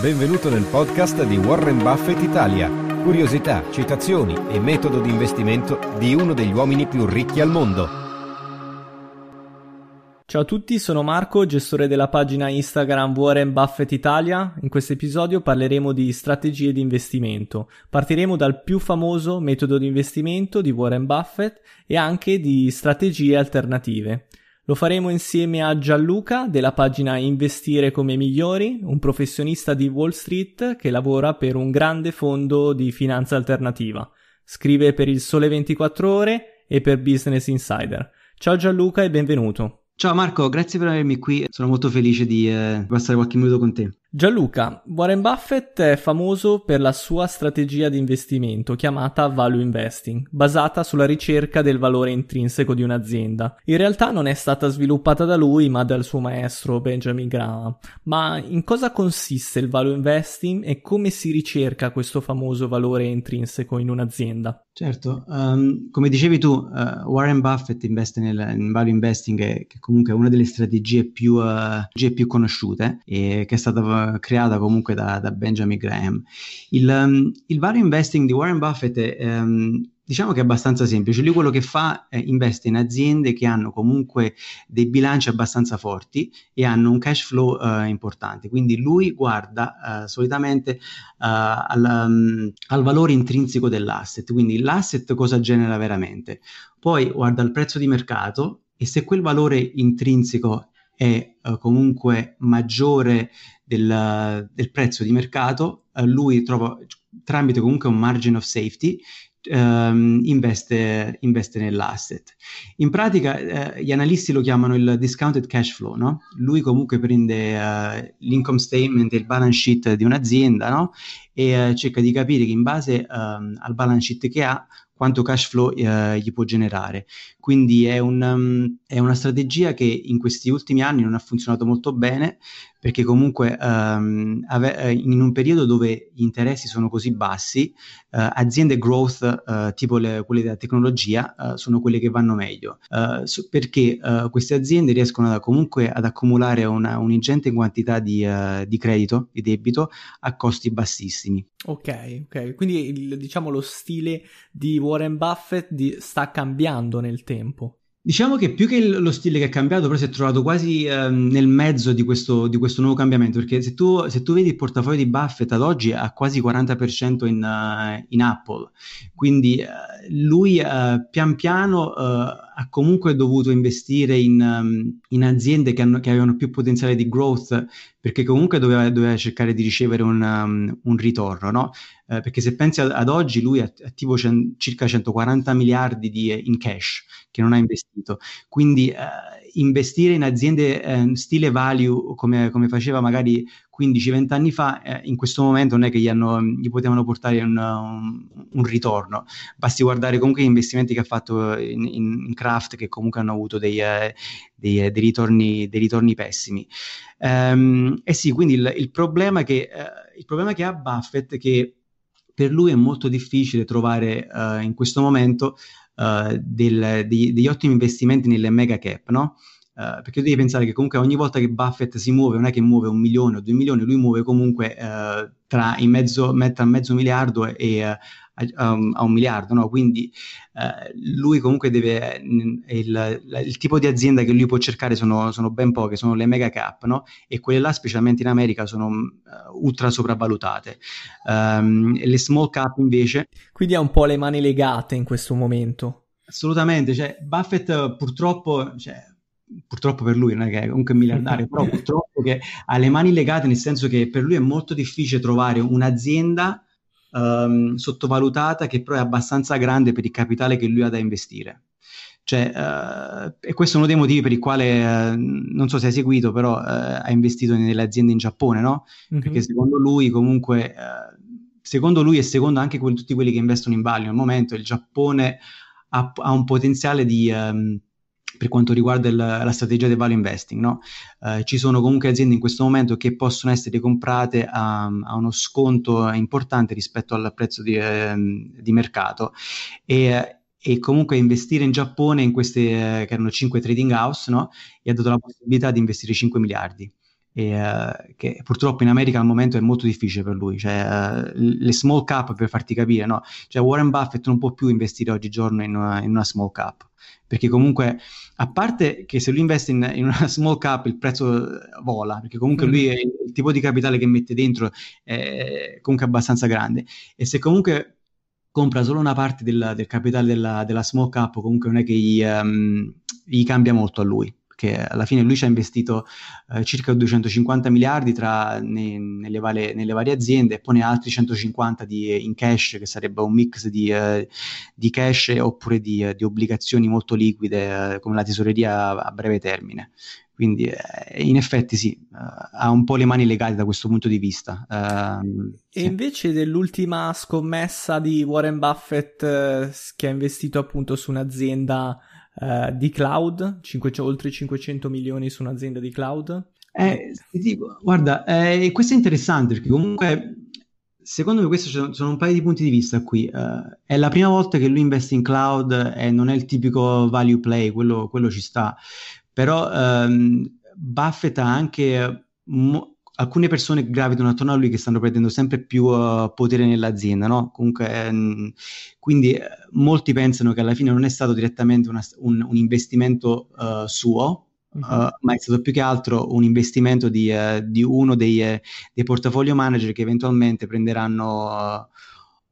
Benvenuto nel podcast di Warren Buffett Italia. Curiosità, citazioni e metodo di investimento di uno degli uomini più ricchi al mondo. Ciao a tutti, sono Marco, gestore della pagina Instagram Warren Buffett Italia. In questo episodio parleremo di strategie di investimento. Partiremo dal più famoso metodo di investimento di Warren Buffett e anche di strategie alternative. Lo faremo insieme a Gianluca della pagina Investire come migliori, un professionista di Wall Street che lavora per un grande fondo di finanza alternativa. Scrive per il Sole 24 ore e per Business Insider. Ciao Gianluca e benvenuto. Ciao Marco, grazie per avermi qui, sono molto felice di eh, passare qualche minuto con te. Gianluca, Warren Buffett è famoso per la sua strategia di investimento chiamata value investing, basata sulla ricerca del valore intrinseco di un'azienda. In realtà non è stata sviluppata da lui, ma dal suo maestro Benjamin Graham. Ma in cosa consiste il value investing e come si ricerca questo famoso valore intrinseco in un'azienda? Certo, um, come dicevi tu, uh, Warren Buffett investe nel, in value investing, che, che comunque è una delle strategie più, uh, più conosciute e che è stata creata comunque da, da Benjamin Graham. Il, um, il, value investing di Warren Buffett è, um, diciamo che è abbastanza semplice. Lui quello che fa è investe in aziende che hanno comunque dei bilanci abbastanza forti e hanno un cash flow uh, importante. Quindi lui guarda uh, solitamente uh, al, um, al, valore intrinseco dell'asset, quindi l'asset cosa genera veramente. Poi guarda il prezzo di mercato e se quel valore intrinseco è comunque maggiore del, del prezzo di mercato, eh, lui trova tramite comunque un margin of safety Um, investe, investe, nell'asset. In pratica eh, gli analisti lo chiamano il discounted cash flow, no? Lui comunque prende uh, l'income statement il balance sheet di un'azienda, no? E uh, cerca di capire che in base um, al balance sheet che ha quanto cash flow eh, gli può generare. Quindi è, un, um, è, una strategia che in questi ultimi anni non ha funzionato molto bene perché comunque um, ave- eh, in un periodo dove gli interessi sono così bassi, uh, aziende growth uh, tipo le, quelle della tecnologia uh, sono quelle che vanno meglio so, perché queste aziende riescono a, comunque ad accumulare una, un'ingente quantità di, di credito, di debito a costi bassissimi. Ok, ok, quindi il, diciamo lo stile di Warren Buffett di, sta cambiando nel tempo. Diciamo che più che lo stile che è cambiato, però si è trovato quasi eh, nel mezzo di questo, di questo, nuovo cambiamento, perché se tu, se tu, vedi il portafoglio di Buffett ad oggi ha quasi 40% in, uh, in Apple, quindi uh, lui uh, pian piano ha comunque dovuto investire in, um, in aziende che, hanno, che, avevano più potenziale di growth, perché comunque doveva, doveva cercare di ricevere un, um, un ritorno, no? perché se pensi ad, ad oggi lui ha attivo c- circa 140 miliardi di, in cash che non ha investito. Quindi eh, investire in aziende eh, stile value come, come, faceva magari 15-20 anni fa, eh, in questo momento non è che gli, hanno, gli potevano portare un, un, un, ritorno. Basti guardare comunque gli investimenti che ha fatto in, in, Craft, che comunque hanno avuto dei, eh, dei, eh, dei, ritorni, dei ritorni, pessimi. Um, e sì, quindi il, il, problema che, uh, il problema che ha Buffett è che per lui è molto difficile trovare uh, in questo momento uh, del, degli, degli, ottimi investimenti nelle mega cap, no? Uh, perché devi pensare che comunque ogni volta che Buffett si muove non è che muove un milione o due milioni, lui muove comunque uh, tra, mezzo, tra mezzo miliardo e, a, a, un miliardo, no? quindi lui comunque deve, il, il, tipo di azienda che lui può cercare sono, sono ben poche, sono le mega cap, no? e quelle là specialmente in America sono ultra sopravvalutate. Um, le small cap invece... Quindi ha un po' le mani legate in questo momento. Assolutamente, cioè Buffett purtroppo... Cioè, purtroppo per lui non è che è comunque miliardario, però purtroppo che ha le mani legate nel senso che per lui è molto difficile trovare un'azienda um, sottovalutata che però è abbastanza grande per il capitale che lui ha da investire. Cioè, uh, e questo è uno dei motivi per il quale, uh, non so se hai seguito, però uh, ha investito nelle aziende in Giappone, no? Mm-hmm. Perché secondo lui comunque, secondo lui e secondo anche quelli, tutti quelli che investono in value al momento, il Giappone ha, ha un potenziale di... Um, per quanto riguarda il, la strategia del value investing. No? Eh, ci sono comunque aziende in questo momento che possono essere comprate a, a uno sconto importante rispetto al prezzo di, eh, di mercato e, e, comunque investire in Giappone in queste eh, che erano 5 trading house no? gli ha dato la possibilità di investire 5 miliardi. E, uh, che purtroppo in America al momento è molto difficile per lui, cioè, uh, le small cap per farti capire, no? cioè, Warren Buffett non può più investire oggigiorno in una, in una small cap, perché comunque a parte che se lui investe in, in, una small cap il prezzo vola, perché comunque mm. lui è, il tipo di capitale che mette dentro è comunque abbastanza grande e se comunque compra solo una parte del, del capitale della, della, small cap comunque non è che gli, um, gli cambia molto a lui che alla fine lui ci ha investito eh, circa 250 miliardi tra, ne, nelle, vale, nelle, varie aziende e poi ne ha altri 150 di, in cash, che sarebbe un mix di, eh, di cash oppure di, di, obbligazioni molto liquide eh, come la tesoreria a, a breve termine. Quindi eh, in effetti sì, ha un po' le mani legate da questo punto di vista. Uh, e sì. invece dell'ultima scommessa di Warren Buffett che ha investito appunto su un'azienda uh, di cloud, 5, oltre 500 milioni su un'azienda di cloud. Eh, dico, guarda, eh, questo è interessante perché comunque secondo me questi sono, sono un paio di punti di vista qui. Uh, è la prima volta che lui investe in cloud e non è il tipico value play, quello, quello ci sta. Però um, Buffett ha anche mo- alcune persone gravitano attorno a lui che stanno prendendo sempre più uh, potere nell'azienda, no? Comunque, mh, quindi eh, molti pensano che alla fine non è stato direttamente una, un, un, investimento uh, suo, uh-huh. ma è stato più che altro un investimento di, di uno dei, dei, portafolio manager che eventualmente prenderanno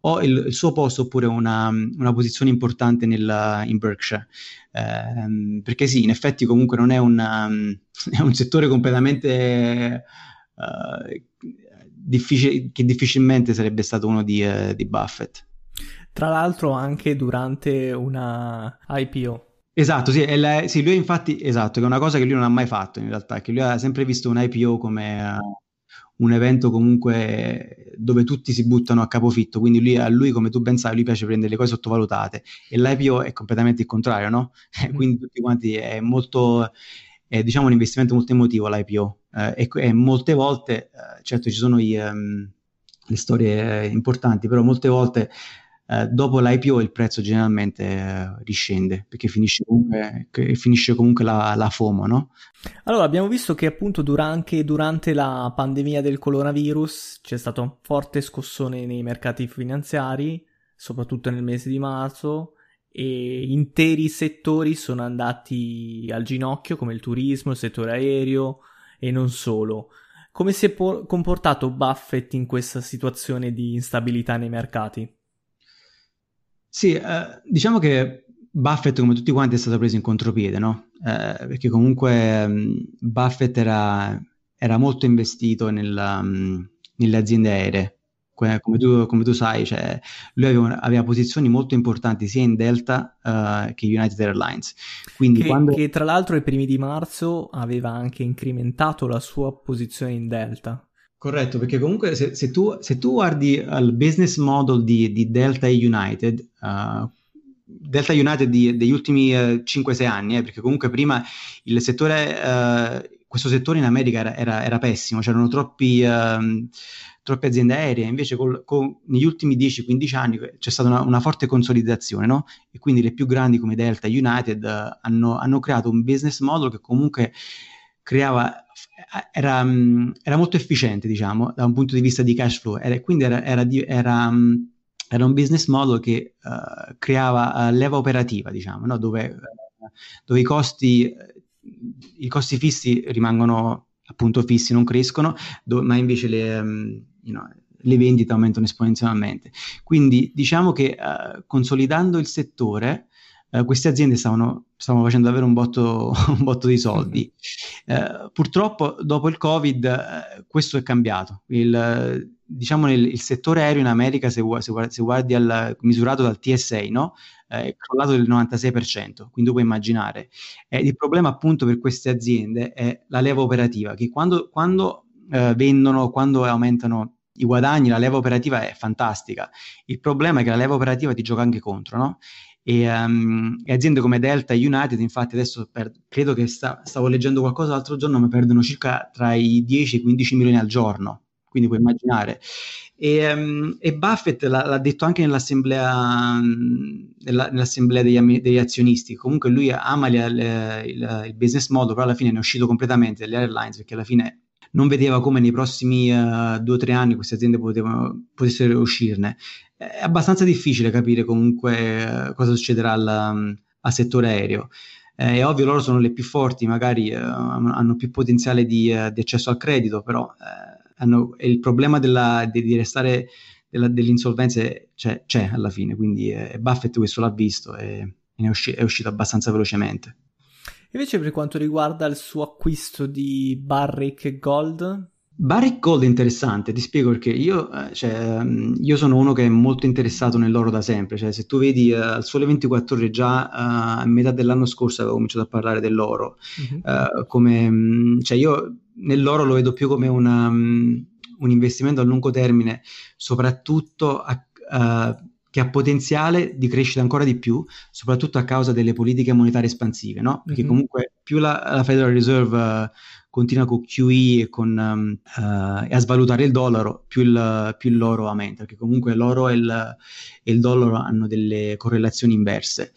o il, il, suo posto oppure una, una posizione importante nel, in Berkshire. Eh, perché sì, in effetti comunque non è, una, è un settore completamente uh, difficil- che difficilmente sarebbe stato uno di, uh, di Buffett. Tra l'altro anche durante una IPO. Esatto, sì, la, sì, lui infatti, esatto, che è una cosa che lui non ha mai fatto in realtà, che lui ha sempre visto un IPO come uh, un evento comunque dove tutti si buttano a capofitto, quindi lui, a lui, come tu ben sai, lui piace prendere le cose sottovalutate e l'IPO è completamente il contrario, no? Mm. quindi tutti quanti è molto, è diciamo un investimento molto emotivo l'IPO eh, e, e, molte volte, eh, certo ci sono i, um, le storie eh, importanti, però molte volte eh, dopo l'IPO il prezzo generalmente eh, riscende perché finisce comunque, finisce comunque la, la, FOMO, no? Allora, abbiamo visto che appunto durante, durante la pandemia del coronavirus c'è stato un forte scossone nei mercati finanziari, soprattutto nel mese di marzo, e interi settori sono andati al ginocchio, come il turismo, il settore aereo, e non solo. Come si è po- comportato Buffett in questa situazione di instabilità nei mercati? Sì, eh, diciamo che Buffett, come tutti quanti, è stato preso in contropiede, no? Eh, perché comunque um, Buffett era, era, molto investito nella, um, nelle aziende aeree come tu, come tu sai, cioè, lui aveva, aveva, posizioni molto importanti sia in Delta uh, che United Airlines. Quindi che, quando... che tra l'altro ai primi di marzo aveva anche incrementato la sua posizione in Delta. Corretto, perché comunque se, se, tu, se tu, guardi il business model di, di Delta e United, uh, Delta United di, degli ultimi uh, 5-6 anni, eh, perché comunque prima il settore, questo settore in America era, era, era pessimo, c'erano troppi... Uh, troppe aziende aeree, invece col, con, negli ultimi 10-15 anni c'è stata una, una forte consolidazione, no? E quindi le più grandi come Delta e United uh, hanno, hanno, creato un business model che comunque creava, era, um, era, molto efficiente, diciamo, da un punto di vista di cash flow, era, quindi era, era um, era un business model che uh, creava uh, leva operativa, diciamo, no? dove, dove, i costi, i costi fissi rimangono appunto fissi, non crescono, do- ma invece le, um, you know, le vendite aumentano esponenzialmente. Quindi diciamo che uh, consolidando il settore, uh, queste aziende stavano, stavano, facendo davvero un botto, un botto di soldi. Uh, purtroppo dopo il Covid questo è cambiato. Il, diciamo nel, il settore aereo in America, se, se, se guardi al, misurato dal TSA, no? Eh, è crollato del 96%, quindi puoi immaginare. Eh, il problema appunto per queste aziende è la leva operativa, che quando, quando eh, vendono, quando aumentano i guadagni, la leva operativa è fantastica. Il problema è che la leva operativa ti gioca anche contro, no? E, um, e, aziende come Delta e United, infatti, adesso per, credo che sta, stavo leggendo qualcosa l'altro giorno, ma perdono circa tra i 10 e i 15 milioni al giorno. Quindi puoi immaginare. E, um, e Buffett l'ha, l'ha, detto anche nell'assemblea, nella, nell'assemblea degli, degli, azionisti. Comunque lui ama le, le, il, il, business model, però alla fine ne è uscito completamente dalle airlines perché alla fine non vedeva come nei prossimi uh, due o tre anni queste aziende potevano, potessero uscirne è abbastanza difficile capire comunque eh, cosa succederà al, al settore aereo. Eh, è ovvio, loro sono le più forti, magari eh, hanno più potenziale di, eh, di, accesso al credito, però eh, hanno, il problema della, di, di, restare della, dell'insolvenza c'è, c'è, alla fine, quindi eh, Buffett questo l'ha visto e, è, usci- è uscito abbastanza velocemente. Invece per quanto riguarda il suo acquisto di Barrick Gold, Barrick Gold è interessante, ti spiego perché io, eh, cioè, mm, io, sono uno che è molto interessato nell'oro da sempre, cioè, se tu vedi uh, al sole 24 ore già uh, a metà dell'anno scorso avevo cominciato a parlare dell'oro, mm-hmm. uh, come, mm, cioè, io nell'oro lo vedo più come una, um, un investimento a lungo termine, soprattutto a, che ha potenziale di crescere ancora di più, soprattutto a causa delle politiche monetarie espansive, no? Perché mm-hmm. comunque più la, la Federal Reserve continua con QE e, con, um, uh, e a svalutare il dollaro, più, il, più l'oro aumenta, perché comunque l'oro e il, e il dollaro hanno delle correlazioni inverse.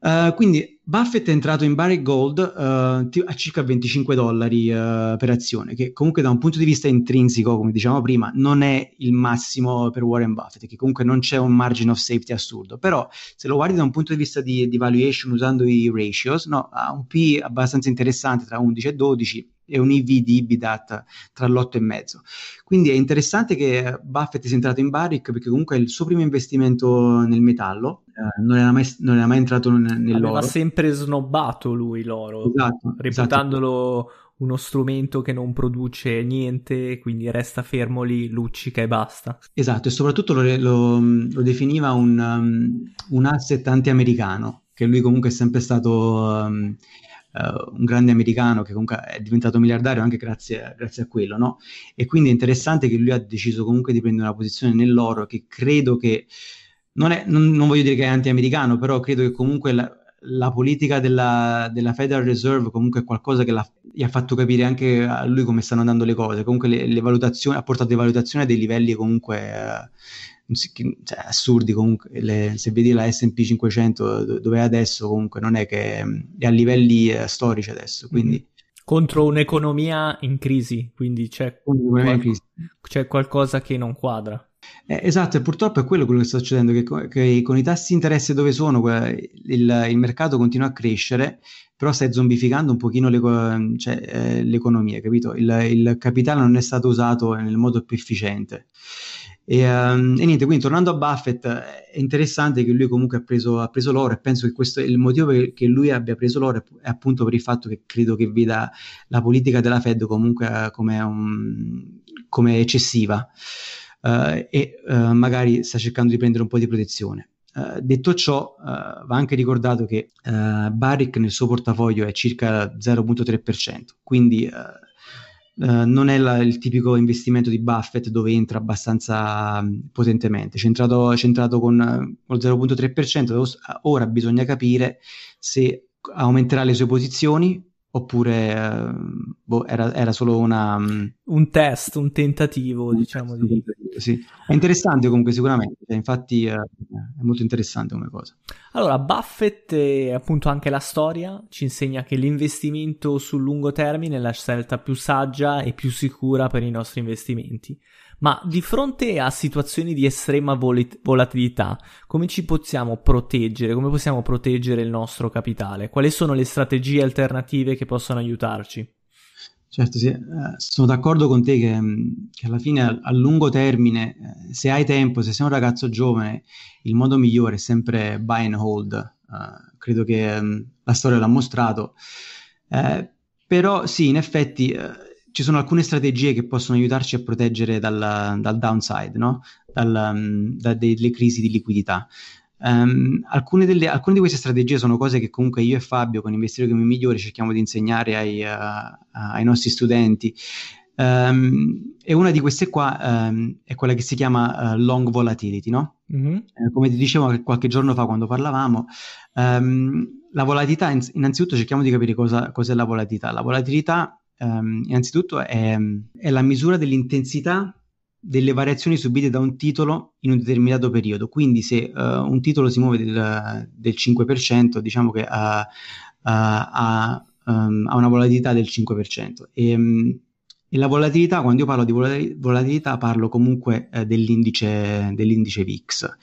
Uh, quindi Buffett è entrato in Barrick Gold uh, a circa 25 dollari uh, per azione, che comunque da un punto di vista intrinseco, come diciamo prima, non è il massimo per Warren Buffett, che comunque non c'è un margin of safety assurdo, però se lo guardi da un punto di vista di, di valuation usando i ratios, no, ha un P abbastanza interessante tra 11 e 12 e un EV di EBITDA tra l'8 e mezzo. Quindi è interessante che Buffett sia entrato in Barrick perché comunque è il suo primo investimento nel metallo, eh, non, era mai, non, era mai, entrato nell'oro. Aveva sempre snobbato lui l'oro, esatto, reputandolo esatto. uno strumento che non produce niente, quindi resta fermo lì, luccica e basta. Esatto, e soprattutto lo, lo, lo definiva un, um, un asset anti-americano, che lui comunque è sempre stato... Um, uh, un grande americano che comunque è diventato miliardario anche grazie, grazie, a quello, no? E quindi è interessante che lui ha deciso comunque di prendere una posizione nell'oro che credo che, non, è, non, non voglio dire che è anti-americano, però credo che comunque la, la politica della, della, Federal Reserve comunque è qualcosa che gli ha fatto capire anche a lui come stanno andando le cose. Comunque le, le valutazioni, ha portato le valutazioni a dei livelli comunque eh, cioè, assurdi comunque, le, se vedi la S&P 500 dove è adesso comunque non è che è a livelli eh, storici adesso, quindi... Mm-hmm. Contro un'economia in crisi, quindi c'è, qual- crisi. c'è qualcosa che non quadra. Eh, esatto, e purtroppo è quello, quello che sta succedendo, che, che, con i tassi di interesse dove sono, il, il, mercato continua a crescere, però stai zombificando un pochino le, cioè, eh, l'economia, capito? Il, il, capitale non è stato usato nel modo più efficiente. E, um, e, niente, quindi tornando a Buffett, è interessante che lui comunque ha preso, ha preso l'oro e penso che questo il motivo che lui abbia preso l'oro è appunto per il fatto che credo che veda la politica della Fed comunque come, un, come eccessiva uh, e uh, magari sta cercando di prendere un po' di protezione. Uh, detto ciò, va anche ricordato che Barrick nel suo portafoglio è circa 0.3%, quindi Uh, non è la, il tipico investimento di Buffett dove entra abbastanza um, potentemente, c'è entrato, c'è entrato con, con il 0.3%, ora bisogna capire se aumenterà le sue posizioni oppure uh, boh, era, era, solo una... Um, un test, un tentativo, un diciamo. Test, di... Sì. È interessante comunque sicuramente, cioè, infatti uh, è molto interessante come cosa. Allora, Buffett e appunto anche la storia ci insegna che l'investimento sul lungo termine è la scelta più saggia e più sicura per i nostri investimenti. Ma di fronte a situazioni di estrema vol- volatilità, come ci possiamo proteggere? Come possiamo proteggere il nostro capitale? Quali sono le strategie alternative che possono aiutarci? Certo, sì, eh, sono d'accordo con te che, mm, che alla fine a, lungo termine, eh, se hai tempo, se sei un ragazzo giovane, il modo migliore è sempre buy and hold. Uh, credo che um, la storia l'ha mostrato. Eh, però sì, in effetti ci sono alcune strategie che possono aiutarci a proteggere dal, dal downside, no? dal, um, da delle crisi di liquidità. Um, alcune, delle, alcune, di queste strategie sono cose che comunque io e Fabio, con Investitori come Migliori, cerchiamo di insegnare ai, uh, ai nostri studenti. Um, e una di queste qua um, è quella che si chiama uh, long volatility, no? Mm-hmm. Eh, come ti dicevo qualche giorno fa quando parlavamo, la volatilità, innanzitutto cerchiamo di capire cosa, cos'è la volatilità. La volatilità, innanzitutto, è, è la misura dell'intensità delle variazioni subite da un titolo in un determinato periodo. Quindi se uh, un titolo si muove del, del 5%, diciamo che ha, ha, um, ha, una volatilità del 5%. E, um, e, la volatilità, quando io parlo di volatilità, parlo comunque eh, dell'indice, dell'indice VIX.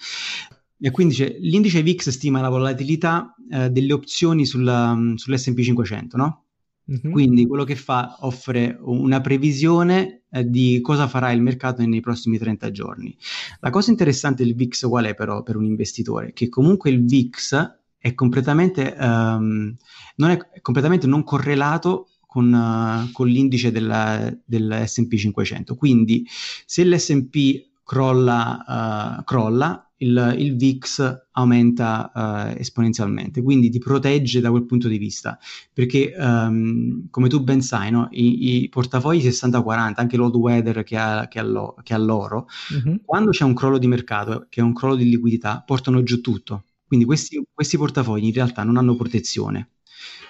E quindi l'indice VIX stima la volatilità eh, delle opzioni sulla, sull'SP 500, no? Mm-hmm. Quindi quello che fa offre una previsione eh, di cosa farà il mercato nei prossimi 30 giorni. La cosa interessante del VIX qual è però per un investitore? Che comunque il VIX è completamente, um, non, è, completamente non correlato con, uh, con l'indice della, dell'S&P 500. Quindi se l'S&P crolla, uh, crolla il, il VIX aumenta uh, esponenzialmente, quindi ti protegge da quel punto di vista, perché um, come tu ben sai, no, i, i, portafogli 60-40, anche l'old weather che ha, che ha, lo, che ha l'oro, uh-huh. quando c'è un crollo di mercato, che è un crollo di liquidità, portano giù tutto. Quindi questi, questi portafogli in realtà non hanno protezione.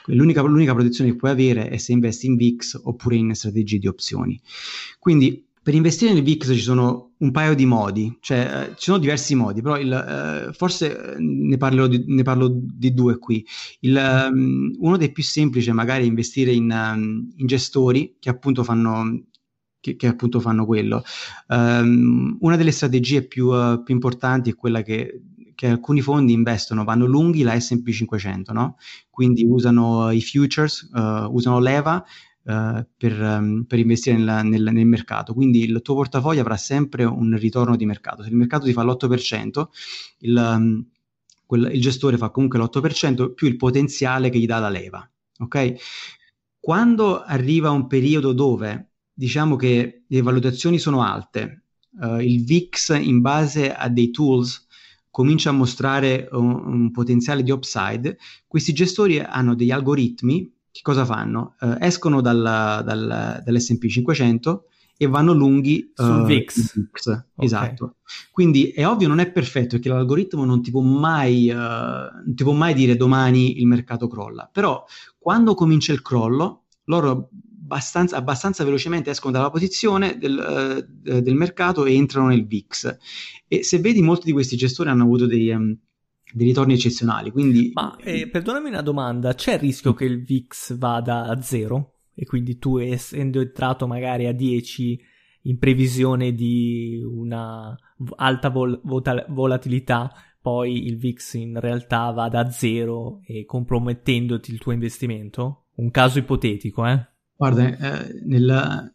L'unica, l'unica, protezione che puoi avere è se investi in VIX oppure in strategie di opzioni. Quindi per investire nel VIX ci sono un paio di modi, cioè eh, ci sono diversi modi, però il, eh, forse eh, ne di, ne parlo, di, due qui. Il, um, uno dei più semplici è magari investire in, um, in gestori che appunto fanno che, che, appunto fanno quello. Um, una delle strategie più, uh, più, importanti è quella che, che, alcuni fondi investono, vanno lunghi la SP 500, no? quindi usano i futures, uh, usano leva per, um, per, investire nella, nel, nel, mercato. Quindi il tuo portafoglio avrà sempre un ritorno di mercato. Se il mercato ti fa l'8%, il, um, quel, il gestore fa comunque l'8% più il potenziale che gli dà la leva. Ok? Quando arriva un periodo dove diciamo che le valutazioni sono alte, uh, il VIX in base a dei tools comincia a mostrare un, un potenziale di upside, questi gestori hanno degli algoritmi che cosa fanno? Uh, escono dalla, dalla, dall'SP 500 e vanno lunghi sul uh, VIX. VIX. Okay. Esatto. Quindi è ovvio, non è perfetto perché l'algoritmo non ti può mai, uh, non ti può mai dire domani il mercato crolla. Però quando comincia il crollo, loro abbastanza, abbastanza velocemente escono dalla posizione del, uh, del, mercato e entrano nel VIX. E se vedi, molti di questi gestori hanno avuto dei, um, dei ritorni eccezionali. Quindi... Ma eh, perdonami una domanda, c'è il rischio che il VIX vada a zero? E quindi tu essendo entrato magari a 10 in previsione di una alta vol- vol- volatilità, poi il VIX in realtà vada a zero e compromettendoti il tuo investimento? Un caso ipotetico, eh? Guarda, eh, nel,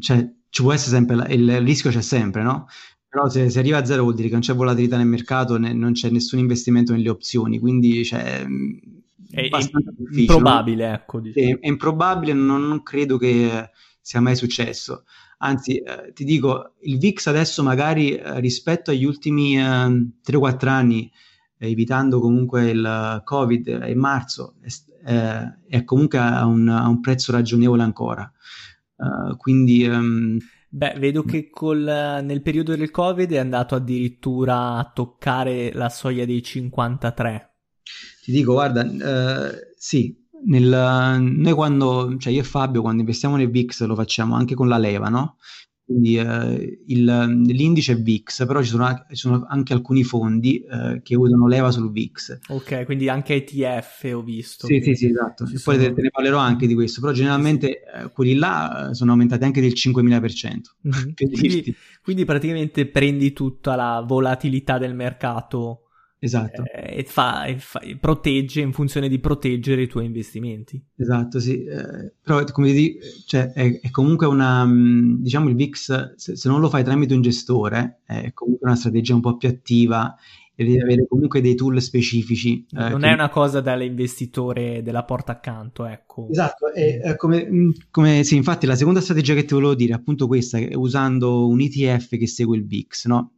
cioè, ci può essere sempre, la, il rischio c'è sempre, no? Però se, se, arriva a zero vuol dire che non c'è volatilità nel mercato, né, non c'è nessun investimento nelle opzioni, quindi cioè, è, è improbabile, ecco. Diciamo. È, è, improbabile, non, non, credo che sia mai successo. Anzi, eh, ti dico, il VIX adesso magari eh, rispetto agli ultimi eh, 3-4 anni, eh, evitando comunque il Covid in marzo, è, è comunque a un, a un, prezzo ragionevole ancora. Uh, quindi... Um, Beh, vedo che col, nel periodo del Covid è andato addirittura a toccare la soglia dei 53. Ti dico, guarda, eh, sì, nel, noi quando, cioè io e Fabio, quando investiamo nel VIX lo facciamo anche con la leva, no? Quindi eh, il, l'indice è VIX, però ci sono, ci sono anche alcuni fondi eh, che usano leva sul VIX. Ok, quindi anche ETF ho visto. Sì, sì, sì, esatto. Poi sono... te, te, ne parlerò anche di questo, però generalmente eh, quelli là eh, sono aumentati anche del 5.000%. Mm-hmm. quindi, quindi praticamente prendi tutta la volatilità del mercato Esatto. Eh, e, fa, e, fa, e, protegge in funzione di proteggere i tuoi investimenti. Esatto, sì. Eh, però come dici, cioè, è, è, comunque una, mm, diciamo il VIX, se, se, non lo fai tramite un gestore, è comunque una strategia un po' più attiva e devi avere comunque dei tool specifici. Eh, non che... è una cosa dall'investitore della porta accanto, ecco. Esatto, e, eh, come, mm, come, sì, infatti la seconda strategia che ti volevo dire è appunto questa, usando un ETF che segue il VIX, no?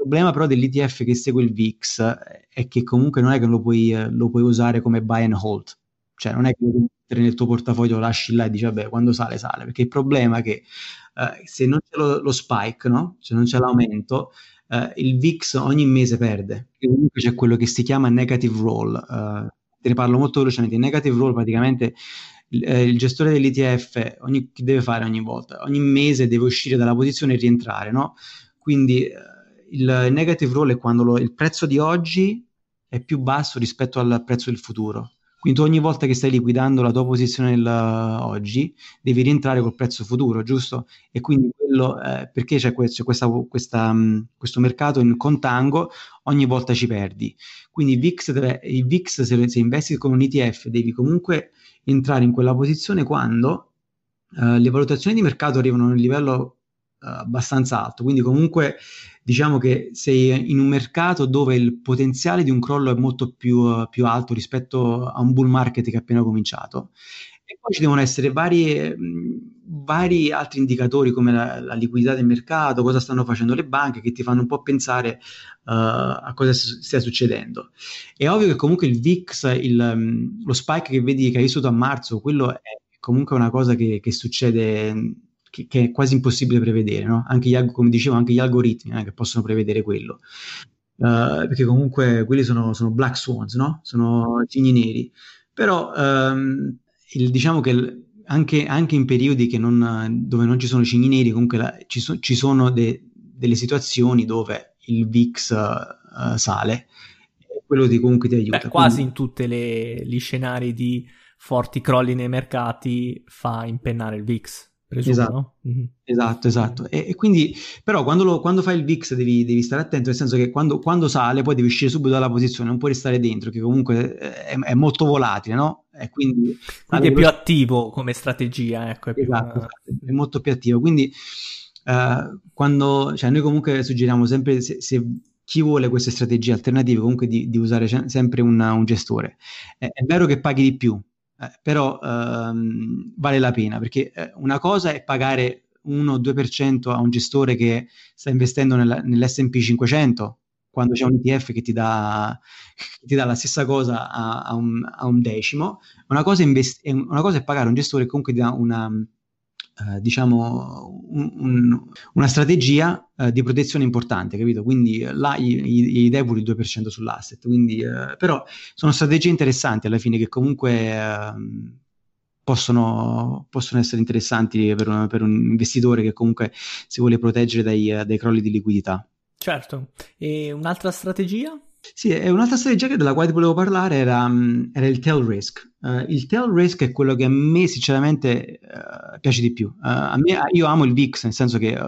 Eh, problema però dell'ETF che segue il VIX è che comunque non è che lo puoi, eh, lo puoi usare come buy and hold, cioè non è che lo puoi nel tuo portafoglio, lo lasci là e dici vabbè quando sale sale, perché il problema è che eh, se non c'è lo, lo spike, no? se non c'è l'aumento, uh, il VIX ogni mese perde. E comunque c'è quello che si chiama negative roll. Uh, te ne parlo molto velocemente. Il negative roll praticamente il, eh, gestore dell'ETF ogni, che deve fare ogni volta? Ogni mese deve uscire dalla posizione e rientrare, no? Quindi eh, il negative roll è quando lo, il prezzo di oggi è più basso rispetto al prezzo del futuro. Quindi ogni volta che stai liquidando la tua posizione del, uh, oggi, devi rientrare col prezzo futuro, giusto? E quindi quello, eh, perché c'è, que- c'è questa, questa, um, questo mercato in contango, ogni volta ci perdi. Quindi VIX, deve, il VIX se, se, investi con un ETF, devi comunque entrare in quella posizione quando uh, le valutazioni di mercato arrivano a un livello abbastanza alto. Quindi comunque diciamo che sei in un mercato dove il potenziale di un crollo è molto più, più alto rispetto a un bull market che è appena cominciato. E poi ci devono essere vari, vari altri indicatori come la, la, liquidità del mercato, cosa stanno facendo le banche, che ti fanno un po' pensare uh, a cosa stia succedendo. È ovvio che comunque il VIX, il, lo spike che vedi che hai vissuto a marzo, quello è comunque una cosa che, che succede che, che, è quasi impossibile prevedere, no? Anche gli, come dicevo, anche gli algoritmi eh, che possono prevedere quello. Uh, perché comunque quelli sono, sono, black swans, no? Sono cigni neri. Però um, il, diciamo che anche, anche, in periodi non, dove non ci sono cigni neri, comunque la, ci, so, ci, sono de, delle situazioni dove il VIX uh, sale. Quello ti, comunque ti aiuta. Beh, quasi Quindi... in tutti gli scenari di forti crolli nei mercati fa impennare il VIX. Presumo, esatto. No? Mm-hmm. esatto, esatto. E, e, quindi, però, quando, lo, quando fai il VIX devi, devi, stare attento, nel senso che quando, quando, sale poi devi uscire subito dalla posizione, non puoi restare dentro, che comunque è, è molto volatile, no? E quindi, quindi è più attivo come strategia, ecco. È, esatto, più, esatto, è molto più attivo. Quindi, uh, quando, cioè, noi comunque suggeriamo sempre, se, se chi vuole queste strategie alternative, comunque di, di usare sempre un, un gestore. È, è vero che paghi di più, eh, però ehm, vale la pena perché eh, una cosa è pagare 1-2% a un gestore che sta investendo nella, nell'SP 500 quando c'è un ETF che ti dà, che ti dà la stessa cosa a, a, un, a un, decimo, una cosa, invest- una cosa, è pagare un gestore che comunque ti dà una, eh, diciamo, un, un, una strategia eh, di protezione importante, capito? Quindi là gli, gli, gli il 2% sull'asset, quindi, eh, però sono strategie interessanti alla fine che comunque ehm, possono, possono, essere interessanti per un, per un, investitore che comunque si vuole proteggere dai, dai crolli di liquidità. Certo, e un'altra strategia? Sì, e un'altra strategia della quale volevo parlare era, mm, era il tail risk. Uh, il tail risk è quello che a me sinceramente uh, piace di più. Uh, me, io amo il VIX, nel senso che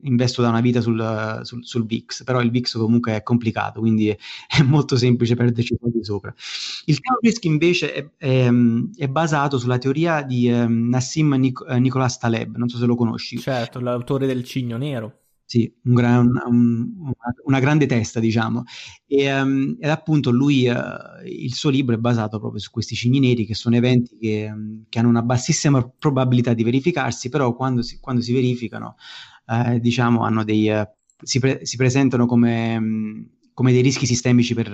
investo da una vita sul, sul, sul, VIX, però il VIX comunque è complicato, quindi è, è molto semplice perderci soldi sopra. Il tail risk invece è, è, è, basato sulla teoria di um, Nassim Nic- Nicolas Taleb, non so se lo conosci. Certo, l'autore del Cigno Nero. Sì, un gran, un, una grande testa, diciamo. E, um, ed appunto lui, uh, il suo libro è basato proprio su questi cigni neri, che sono eventi che, um, che hanno una bassissima probabilità di verificarsi, però quando si, quando si verificano, uh, diciamo, hanno dei, uh, si, pre- si, presentano come, um, come, dei rischi sistemici per,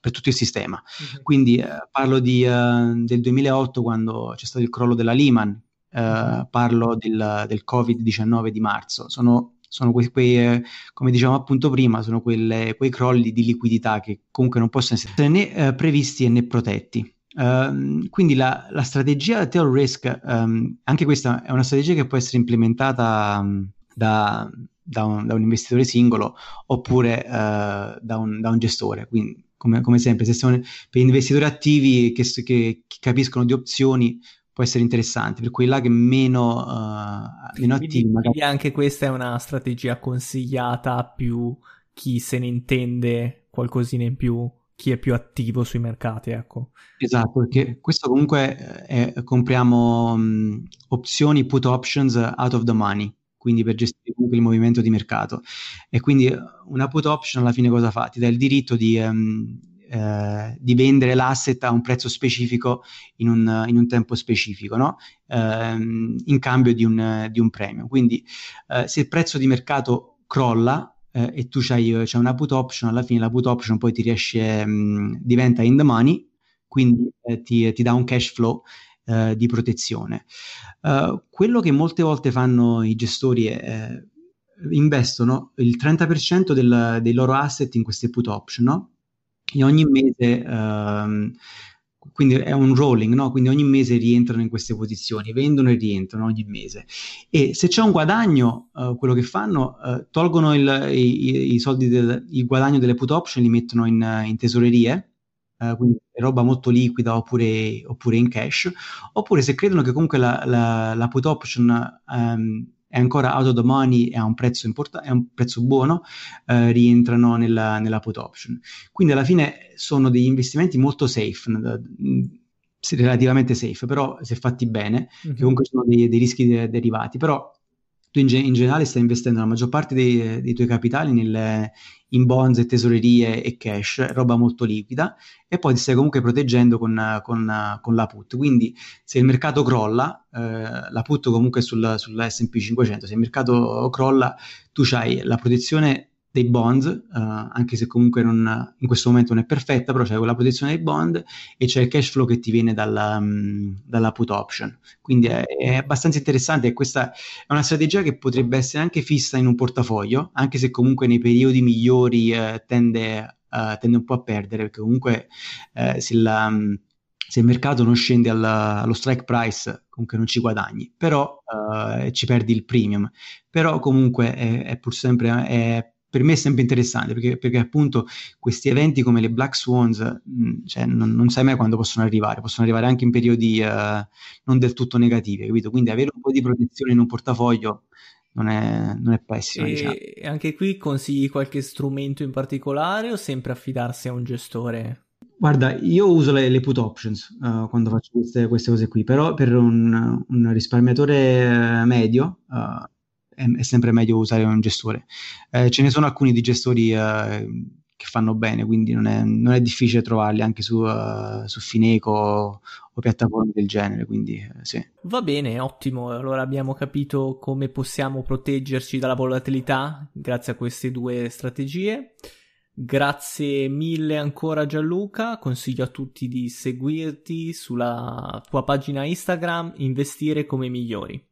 per tutto il sistema. Uh-huh. Quindi parlo di, del 2008, quando c'è stato il crollo della Lehman, Uh, parlo del, del, Covid-19 di marzo. Sono sono quei, quei eh, come dicevamo appunto prima, sono quelle, quei crolli di liquidità che comunque non possono essere né eh, previsti né protetti. Uh, quindi la, la, strategia tail risk, um, anche questa è una strategia che può essere implementata um, da, da, un, da, un, investitore singolo oppure uh, da, un, da, un, gestore. Quindi, come, come sempre, se siamo per investitori attivi che, che, che capiscono di opzioni, può essere interessante, per là che meno, uh, meno attivi. Quindi, magari... anche questa è una strategia consigliata a più chi se ne intende qualcosina in più, chi è più attivo sui mercati, ecco. Esatto, perché questo comunque è, compriamo um, opzioni put options out of the money, quindi per gestire comunque il movimento di mercato. E quindi una put option alla fine cosa fa? Ti dà il diritto di, um, eh, di vendere l'asset a un prezzo specifico in un, in un tempo specifico, no? eh, in cambio di un, di un premio. Quindi eh, se il prezzo di mercato crolla eh, e tu c'hai, c'hai, una put option, alla fine la put option poi ti riesce, mh, diventa in the money, quindi eh, ti, ti, dà un cash flow di protezione. quello che molte volte fanno i gestori è investono il 30% del, dei loro asset in queste put option, no? E ogni mese, ehm, quindi è un rolling, no? quindi ogni mese rientrano in queste posizioni, vendono e rientrano ogni mese. E se c'è un guadagno, eh, quello che fanno, eh, tolgono il, i, i, soldi del guadagno delle put option, li mettono in, in tesorerie, Uh, quindi roba molto liquida oppure, oppure, in cash, oppure se credono che comunque la, la, la put option um, è ancora out of the money e ha un prezzo, import- è un prezzo buono, eh, rientrano nella, nella put option. Quindi alla fine sono degli investimenti molto safe, relativamente safe, però se fatti bene, mm-hmm. che comunque sono dei, dei rischi de- derivati, però tu in, in, generale stai investendo la maggior parte dei, dei tuoi capitali nelle, in bonds e tesorerie e cash, roba molto liquida, e poi ti stai comunque proteggendo con, con, con la put. Quindi se il mercato crolla, eh, la put comunque sul, sull'S&P 500, se il mercato crolla, tu hai la protezione dei bond, uh, anche se comunque non, in questo momento non è perfetta, però c'è quella protezione dei bond e c'è il cash flow che ti viene dalla, um, dalla put option. Quindi è, è, abbastanza interessante e questa è una strategia che potrebbe essere anche fissa in un portafoglio, anche se comunque nei periodi migliori uh, tende, uh, tende, un po' a perdere, perché comunque se, la, um, se, il mercato non scende alla, allo strike price comunque non ci guadagni, però ci perdi il premium. Però comunque è, è pur sempre... È, per me è sempre interessante perché, perché, appunto questi eventi come le Black Swans mh, cioè, non, non, sai mai quando possono arrivare, possono arrivare anche in periodi uh, non del tutto negativi, capito? Quindi avere un po' di protezione in un portafoglio non è, non è pessimo. E diciamo. anche qui consigli qualche strumento in particolare o sempre affidarsi a un gestore? Guarda, io uso le, le put options uh, quando faccio queste, queste, cose qui, però per un, un risparmiatore medio uh, è, è, sempre meglio usare un gestore. Eh, ce ne sono alcuni di gestori eh, che fanno bene, quindi non è, non è difficile trovarli anche su, uh, su Fineco o, piattaforme del genere, quindi eh, sì. Va bene, ottimo, allora abbiamo capito come possiamo proteggerci dalla volatilità grazie a queste due strategie. Grazie mille ancora Gianluca, consiglio a tutti di seguirti sulla tua pagina Instagram Investire come migliori.